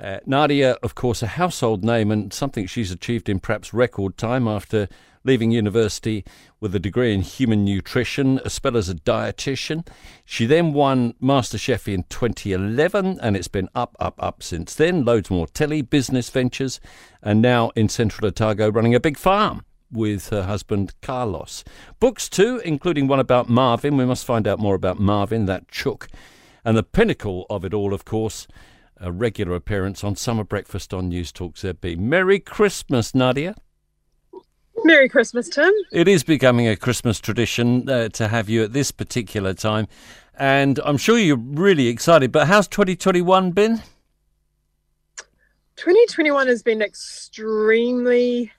Uh, Nadia, of course, a household name and something she's achieved in perhaps record time after leaving university with a degree in human nutrition as well as a dietitian. She then won MasterChef in 2011 and it's been up, up, up since then. Loads more telly, business ventures, and now in Central Otago running a big farm with her husband Carlos. Books too, including one about Marvin. We must find out more about Marvin, that chook. And the pinnacle of it all, of course, a regular appearance on Summer Breakfast on News Talk ZB. Merry Christmas, Nadia. Merry Christmas, Tim. It is becoming a Christmas tradition uh, to have you at this particular time. And I'm sure you're really excited, but how's 2021 been? 2021 has been extremely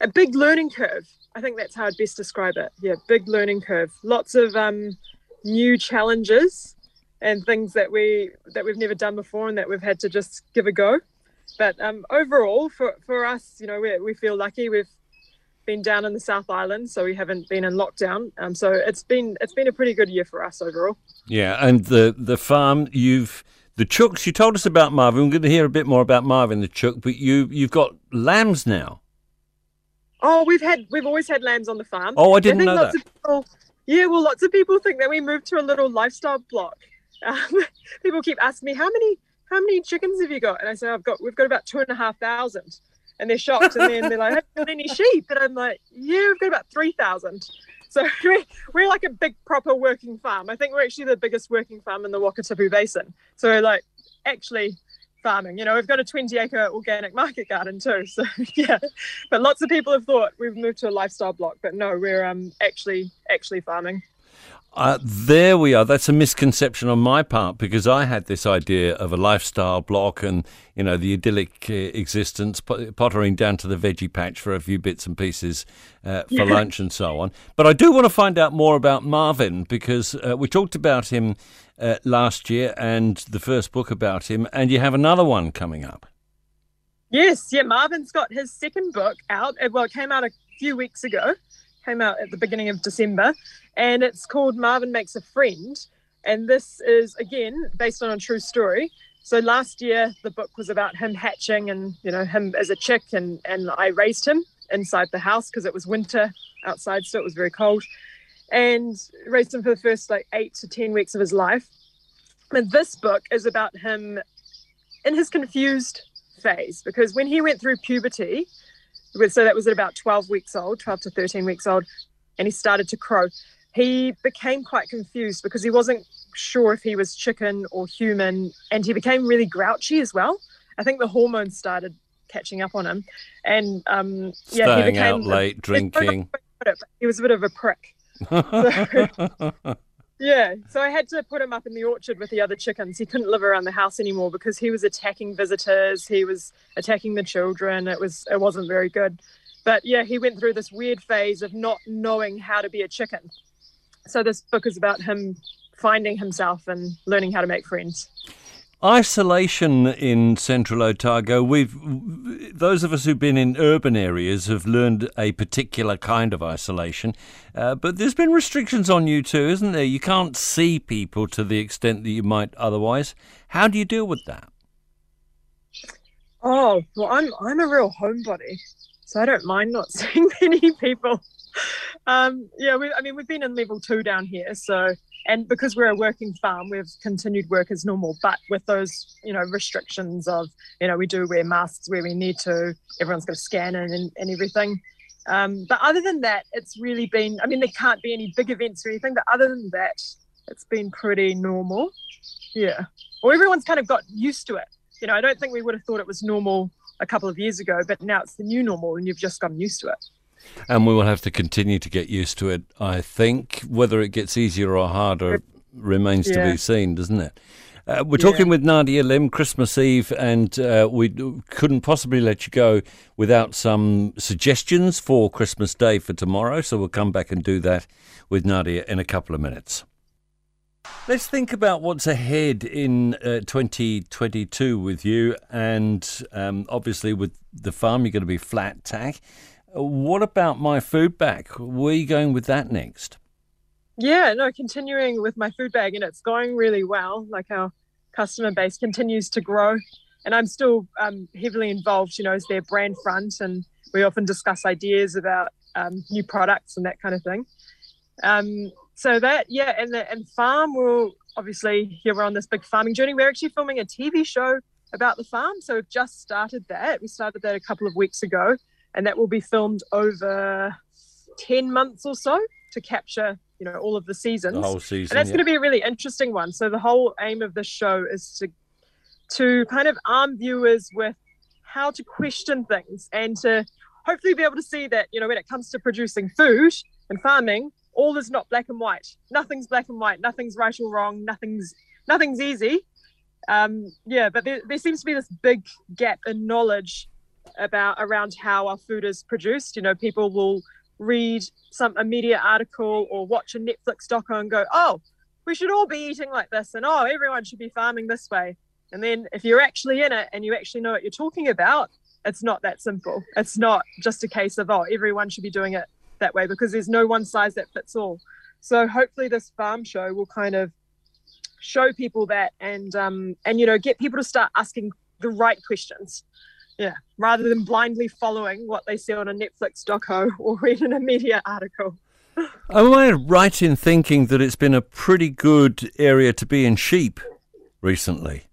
a big learning curve. I think that's how I'd best describe it. Yeah, big learning curve. Lots of um, new challenges and things that we that we've never done before and that we've had to just give a go. But um, overall, for for us, you know, we we feel lucky. We've been down in the South Island, so we haven't been in lockdown. Um, so it's been it's been a pretty good year for us overall. Yeah, and the the farm you've the chooks. You told us about Marvin. We're going to hear a bit more about Marvin the chook, but you you've got lambs now. Oh, we've had we've always had lambs on the farm. Oh, I didn't I know that. People, yeah, well, lots of people think that we moved to a little lifestyle block. Um, people keep asking me how many how many chickens have you got, and I say I've got we've got about two and a half thousand, and they're shocked, and then they're like, have you got any sheep? And I'm like, yeah, we've got about three thousand. So we're, we're like a big proper working farm. I think we're actually the biggest working farm in the Wakatipu Basin. So like actually farming. You know, we've got a 20 acre organic market garden too. So yeah, but lots of people have thought we've moved to a lifestyle block, but no, we're um actually actually farming. Uh, there we are. That's a misconception on my part because I had this idea of a lifestyle block and you know the idyllic uh, existence, pottering down to the veggie patch for a few bits and pieces uh, for lunch and so on. But I do want to find out more about Marvin because uh, we talked about him uh, last year and the first book about him, and you have another one coming up. Yes, yeah. Marvin's got his second book out. Well, it came out a few weeks ago came out at the beginning of December, and it's called Marvin Makes a Friend. And this is again based on a true story. So last year the book was about him hatching and you know him as a chick, and and I raised him inside the house because it was winter outside, so it was very cold, and raised him for the first like eight to ten weeks of his life. And this book is about him in his confused phase because when he went through puberty, so that was at about 12 weeks old, 12 to 13 weeks old, and he started to crow. He became quite confused because he wasn't sure if he was chicken or human, and he became really grouchy as well. I think the hormones started catching up on him, and um, yeah, Staying he became out late, drinking. He was a bit of a prick. So, Yeah, so I had to put him up in the orchard with the other chickens. He couldn't live around the house anymore because he was attacking visitors. He was attacking the children. It was it wasn't very good. But yeah, he went through this weird phase of not knowing how to be a chicken. So this book is about him finding himself and learning how to make friends. Isolation in central Otago, we've those of us who've been in urban areas have learned a particular kind of isolation, uh, but there's been restrictions on you too, isn't there? You can't see people to the extent that you might otherwise. How do you deal with that? Oh well, I'm I'm a real homebody, so I don't mind not seeing many people. Um, yeah, we, I mean we've been in level two down here, so and because we're a working farm we've continued work as normal but with those you know restrictions of you know we do wear masks where we need to everyone's got to scan in and, and everything. Um, but other than that it's really been i mean there can't be any big events or anything but other than that it's been pretty normal. Yeah. Well, everyone's kind of got used to it. You know i don't think we would have thought it was normal a couple of years ago but now it's the new normal and you've just gotten used to it and we will have to continue to get used to it. I think whether it gets easier or harder remains yeah. to be seen, doesn't it? Uh, we're talking yeah. with Nadia Lim, Christmas Eve, and uh, we couldn't possibly let you go without some suggestions for Christmas Day for tomorrow. So we'll come back and do that with Nadia in a couple of minutes. Let's think about what's ahead in uh, 2022 with you, and um, obviously with the farm, you're going to be flat tack. What about my food bag? Where are you going with that next? Yeah, no, continuing with my food bag, and it's going really well. Like our customer base continues to grow, and I'm still um, heavily involved, you know, as their brand front, and we often discuss ideas about um, new products and that kind of thing. Um, so that, yeah, and the and farm will obviously here we're on this big farming journey. We're actually filming a TV show about the farm, so we've just started that. We started that a couple of weeks ago, and that will be filmed over ten months or so to capture you know all of the seasons. The whole season, and that's yeah. going to be a really interesting one. So the whole aim of this show is to to kind of arm viewers with how to question things and to hopefully be able to see that you know when it comes to producing food and farming all is not black and white nothing's black and white nothing's right or wrong nothing's nothing's easy um, yeah but there, there seems to be this big gap in knowledge about around how our food is produced you know people will read some a media article or watch a netflix doco and go oh we should all be eating like this and oh everyone should be farming this way and then if you're actually in it and you actually know what you're talking about, it's not that simple. It's not just a case of, oh, everyone should be doing it that way because there's no one size that fits all. So hopefully this farm show will kind of show people that and um and you know get people to start asking the right questions. Yeah, rather than blindly following what they see on a Netflix doco or read in a media article. Am I right in thinking that it's been a pretty good area to be in sheep recently?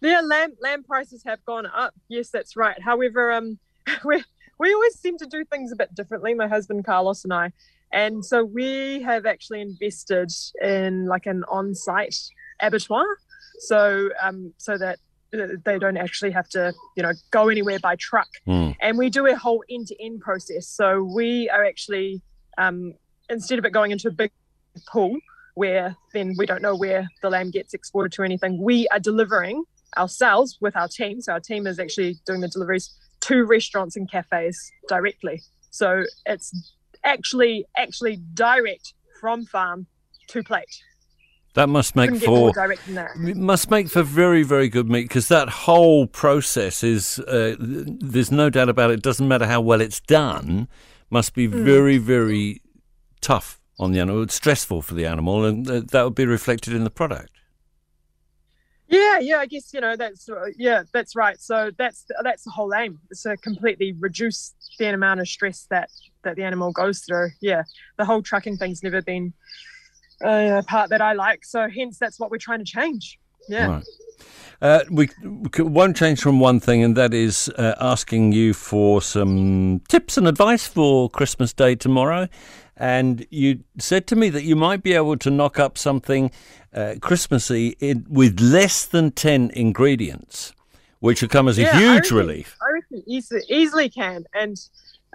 Yeah, lamb lamb prices have gone up. Yes, that's right. However, um, we we always seem to do things a bit differently. My husband Carlos and I, and so we have actually invested in like an on-site abattoir, so um, so that they don't actually have to you know go anywhere by truck. Mm. And we do a whole end-to-end process. So we are actually um, instead of it going into a big pool where then we don't know where the lamb gets exported to anything, we are delivering ourselves with our team. So our team is actually doing the deliveries to restaurants and cafes directly. So it's actually actually direct from farm to plate. That must make for must make for very very good meat because that whole process is uh, there's no doubt about it. Doesn't matter how well it's done, must be Hmm. very very tough on the animal. It's stressful for the animal, and uh, that would be reflected in the product. Yeah, yeah, I guess you know that's uh, yeah, that's right. So that's that's the whole aim. Is to completely reduce the amount of stress that that the animal goes through. Yeah, the whole trucking thing's never been uh, a part that I like. So hence that's what we're trying to change. Yeah. Right. Uh, we, we won't change from one thing, and that is uh, asking you for some tips and advice for Christmas Day tomorrow. And you said to me that you might be able to knock up something uh, Christmassy in, with less than 10 ingredients, which would come as a Yeah, I huge reckon- relief. I reckon easily, easily can. And,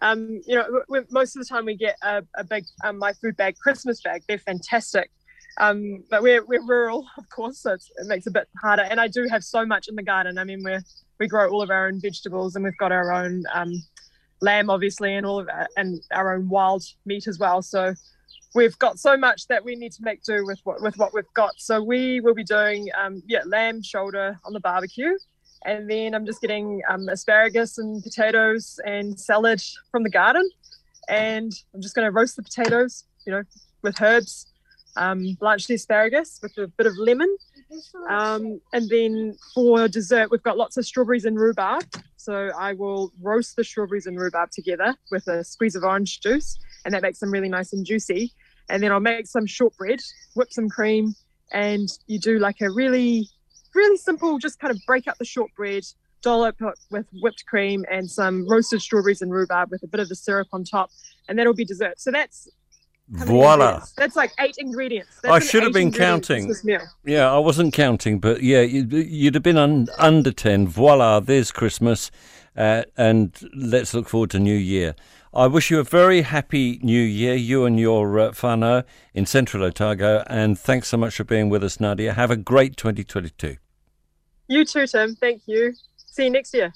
um, you know, most of the time we get a, a big um, My Food Bag Christmas bag. They're fantastic. Um, but we're, we're rural, of course, so it makes it a bit harder. And I do have so much in the garden. I mean, we're, we grow all of our own vegetables and we've got our own um, lamb, obviously, and all of our, and our own wild meat as well. So we've got so much that we need to make do with what, with what we've got. So we will be doing, um, yeah, lamb shoulder on the barbecue and then I'm just getting um, asparagus and potatoes and salad from the garden, and I'm just going to roast the potatoes, you know, with herbs, um, blanch the asparagus with a bit of lemon, um, and then for dessert we've got lots of strawberries and rhubarb. So I will roast the strawberries and rhubarb together with a squeeze of orange juice, and that makes them really nice and juicy. And then I'll make some shortbread, whip some cream, and you do like a really really simple, just kind of break up the shortbread, dollop it with whipped cream and some roasted strawberries and rhubarb with a bit of the syrup on top, and that'll be dessert. So that's Voila. That's like eight ingredients. That's I should have been counting. Yeah, I wasn't counting, but yeah, you'd, you'd have been un, under 10. Voila, there's Christmas. Uh, and let's look forward to New Year. I wish you a very happy New Year, you and your uh, whānau in Central Otago. And thanks so much for being with us, Nadia. Have a great 2022. You too, Tim. Thank you. See you next year.